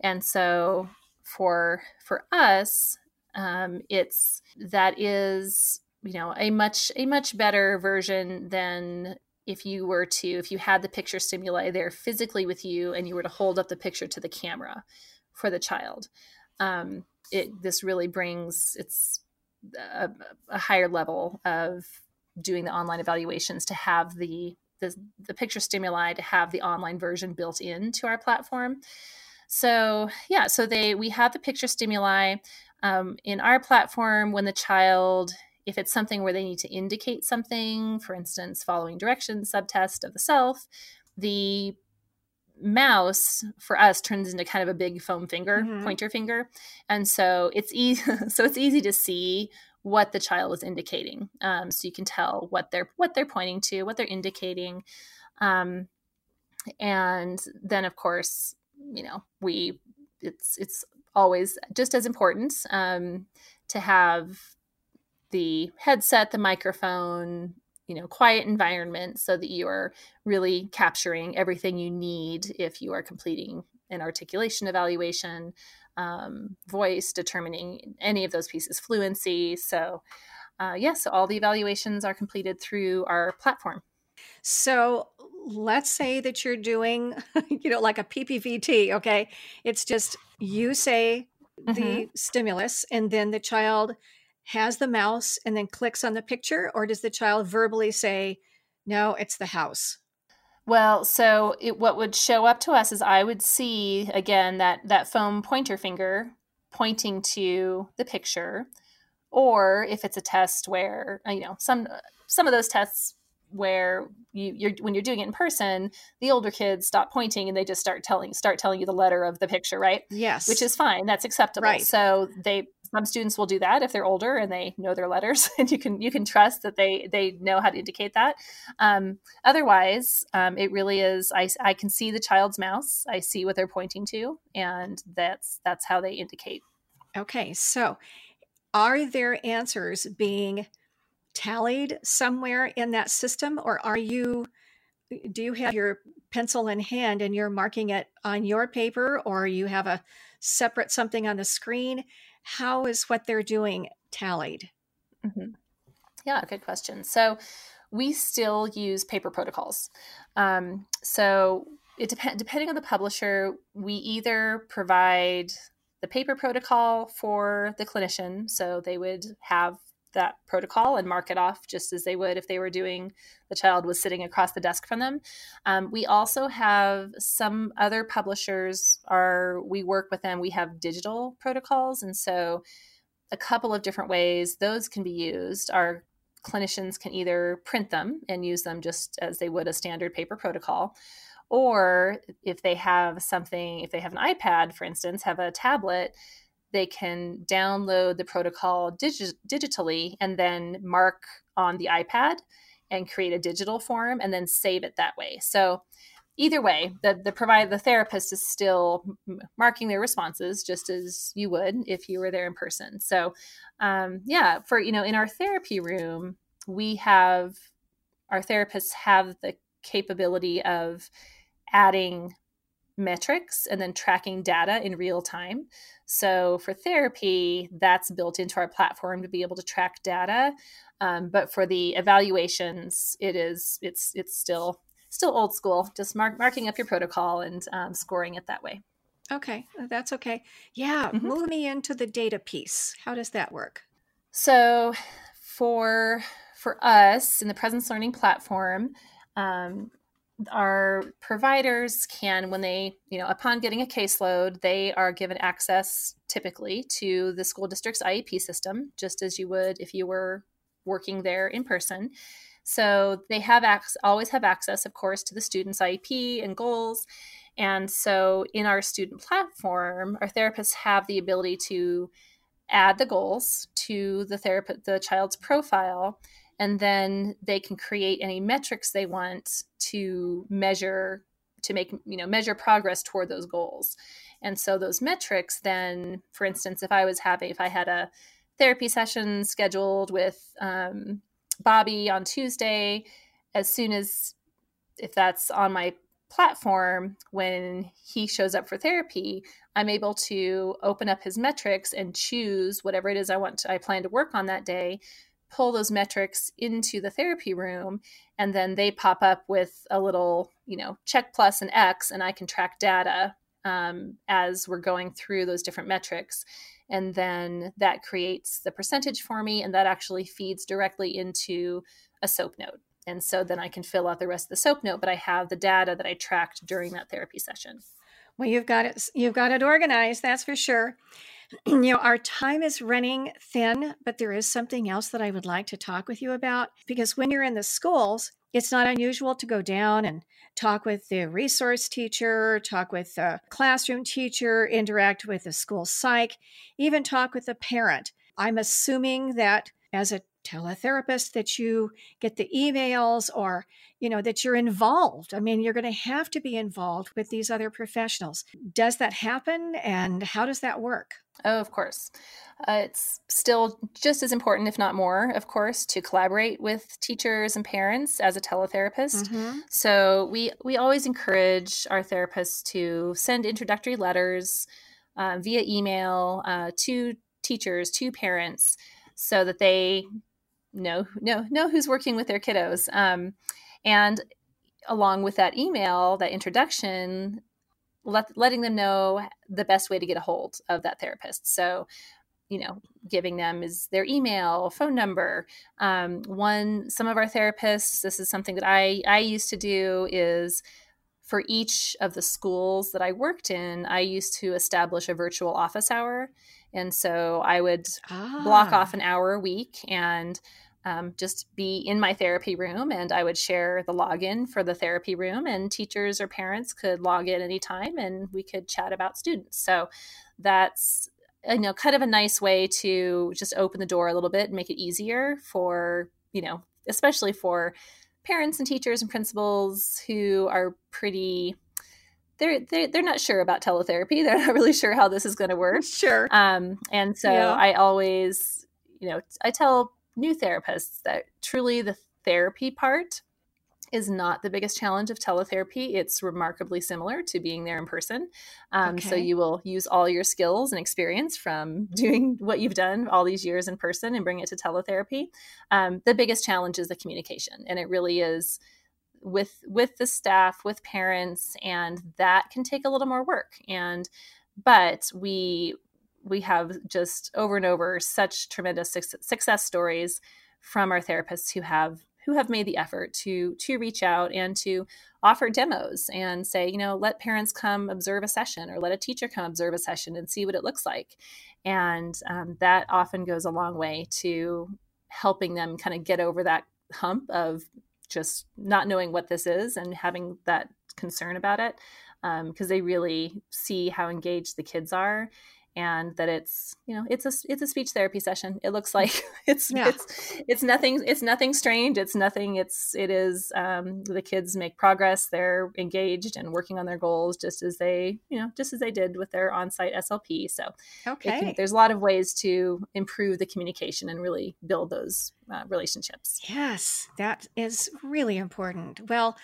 Speaker 2: And so for for us, um, it's that is you know a much a much better version than if you were to if you had the picture stimuli there physically with you and you were to hold up the picture to the camera for the child. Um, it this really brings it's a, a higher level of doing the online evaluations to have the, the the picture stimuli to have the online version built into our platform so yeah so they we have the picture stimuli um, in our platform when the child if it's something where they need to indicate something for instance following directions subtest of the self the mouse for us turns into kind of a big foam finger mm-hmm. pointer finger and so it's easy so it's easy to see what the child is indicating. Um, so you can tell what they're what they're pointing to, what they're indicating, um, and then of course, you know, we it's it's always just as important um, to have the headset, the microphone, you know, quiet environment so that you are really capturing everything you need if you are completing an articulation evaluation um, voice, determining any of those pieces, fluency. So, uh, yes, yeah, so all the evaluations are completed through our platform.
Speaker 1: So, let's say that you're doing, you know, like a PPVT, okay? It's just you say the mm-hmm. stimulus, and then the child has the mouse and then clicks on the picture, or does the child verbally say, no, it's the house?
Speaker 2: Well, so it, what would show up to us is I would see again that that foam pointer finger pointing to the picture, or if it's a test where uh, you know some some of those tests where you, you're when you're doing it in person, the older kids stop pointing and they just start telling start telling you the letter of the picture, right?
Speaker 1: Yes,
Speaker 2: which is fine. That's acceptable.
Speaker 1: Right.
Speaker 2: So they some students will do that if they're older and they know their letters, and you can you can trust that they they know how to indicate that. Um, otherwise, um, it really is. I I can see the child's mouse. I see what they're pointing to, and that's that's how they indicate.
Speaker 1: Okay, so are their answers being tallied somewhere in that system or are you do you have your pencil in hand and you're marking it on your paper or you have a separate something on the screen how is what they're doing tallied?
Speaker 2: Mm-hmm. yeah good question. So we still use paper protocols. Um, so it depends depending on the publisher we either provide the paper protocol for the clinician so they would have that protocol and mark it off just as they would if they were doing the child was sitting across the desk from them. Um, we also have some other publishers are we work with them. We have digital protocols and so a couple of different ways those can be used. Are clinicians can either print them and use them just as they would a standard paper protocol, or if they have something, if they have an iPad, for instance, have a tablet, they can download the protocol digi- digitally and then mark on the iPad and create a digital form and then save it that way. So either way, the the provider, the therapist is still marking their responses just as you would if you were there in person. So, um, yeah, for you know, in our therapy room, we have our therapists have the capability of adding metrics and then tracking data in real time. So for therapy, that's built into our platform to be able to track data. Um, but for the evaluations, it is it's it's still still old school, just mark, marking up your protocol and um, scoring it that way.
Speaker 1: Okay, that's okay. Yeah, mm-hmm. move me into the data piece. How does that work?
Speaker 2: So for for us in the Presence Learning platform, um, our providers can when they you know upon getting a caseload they are given access typically to the school district's iep system just as you would if you were working there in person. So they have ac- always have access of course to the student's iep and goals. And so in our student platform our therapists have the ability to add the goals to the therapist the child's profile and then they can create any metrics they want to measure to make you know measure progress toward those goals. And so those metrics then for instance if i was having if i had a therapy session scheduled with um, bobby on tuesday as soon as if that's on my platform when he shows up for therapy i'm able to open up his metrics and choose whatever it is i want to, i plan to work on that day pull those metrics into the therapy room and then they pop up with a little you know check plus and x and i can track data um, as we're going through those different metrics. And then that creates the percentage for me and that actually feeds directly into a soap note. And so then i can fill out the rest of the soap note but i have the data that i tracked during that therapy session.
Speaker 1: Well you've got it you've got it organized that's for sure you know, our time is running thin, but there is something else that I would like to talk with you about because when you're in the schools, it's not unusual to go down and talk with the resource teacher, talk with the classroom teacher, interact with the school psych, even talk with the parent. I'm assuming that as a teletherapist that you get the emails or you know that you're involved. I mean you're going to have to be involved with these other professionals. Does that happen and how does that work
Speaker 2: Oh, of course. Uh, it's still just as important, if not more, of course, to collaborate with teachers and parents as a teletherapist. Mm-hmm. So we we always encourage our therapists to send introductory letters uh, via email uh, to teachers, to parents, so that they know know know who's working with their kiddos. Um, and along with that email, that introduction, let, letting them know the best way to get a hold of that therapist. So, you know, giving them is their email, phone number. Um, one, some of our therapists, this is something that I I used to do is for each of the schools that I worked in, I used to establish a virtual office hour, and so I would ah. block off an hour a week and um, just be in my therapy room and I would share the login for the therapy room and teachers or parents could log in anytime and we could chat about students. So that's you know kind of a nice way to just open the door a little bit and make it easier for you know especially for parents and teachers and principals who are pretty they're, they're they're not sure about teletherapy they're not really sure how this is going to work
Speaker 1: sure
Speaker 2: um and so yeah. i always you know i tell new therapists that truly the therapy part is not the biggest challenge of teletherapy. It's remarkably similar to being there in person. Um, okay. So you will use all your skills and experience from doing what you've done all these years in person and bring it to teletherapy. Um, the biggest challenge is the communication, and it really is with with the staff, with parents, and that can take a little more work. And but we we have just over and over such tremendous success stories from our therapists who have who have made the effort to to reach out and to offer demos and say you know let parents come observe a session or let a teacher come observe a session and see what it looks like. And um, that often goes a long way to helping them kind of get over that hump of just not knowing what this is and having that concern about it because um, they really see how engaged the kids are and that it's you know it's a it's a speech therapy session. It looks like it's yeah. it's it's nothing it's nothing strange. It's nothing it's it is um, the kids make progress. They're engaged and working on their goals just as they you know just as they did with their on-site slp so
Speaker 1: okay
Speaker 2: can, there's a lot of ways to improve the communication and really build those uh, relationships.
Speaker 1: Yes that is really important. Well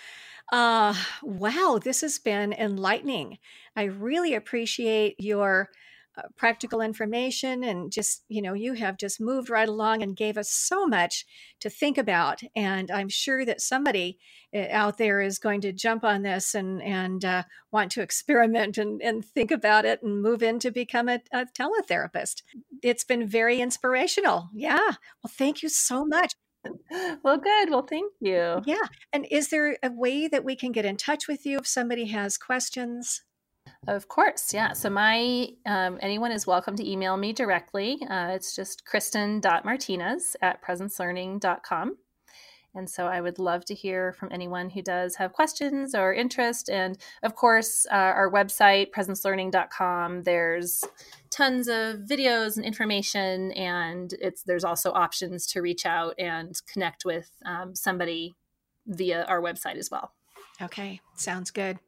Speaker 1: uh wow this has been enlightening. I really appreciate your practical information and just you know you have just moved right along and gave us so much to think about and i'm sure that somebody uh, out there is going to jump on this and and uh, want to experiment and, and think about it and move in to become a, a teletherapist. It's been very inspirational. Yeah. Well thank you so much.
Speaker 2: Well good. Well thank you.
Speaker 1: Yeah. And is there a way that we can get in touch with you if somebody has questions
Speaker 2: of course, yeah. So my um, anyone is welcome to email me directly. Uh, it's just kristin.martinez at presencelearning.com. And so I would love to hear from anyone who does have questions or interest. And of course, uh, our website, presencelearning.com, there's tons of videos and information. And it's there's also options to reach out and connect with um, somebody via our website as well.
Speaker 1: Okay, sounds good.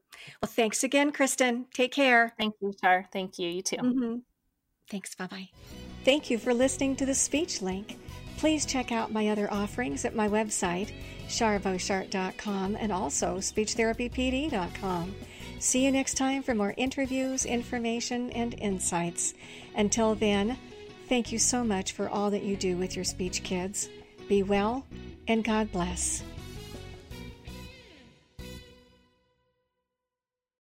Speaker 1: Well, thanks again, Kristin. Take care.
Speaker 2: Thank you, Char. Thank you. You too.
Speaker 1: Mm-hmm. Thanks. Bye bye. Thank you for listening to the Speech Link. Please check out my other offerings at my website, charboshart.com, and also speechtherapypd.com. See you next time for more interviews, information, and insights. Until then, thank you so much for all that you do with your speech kids. Be well, and God bless.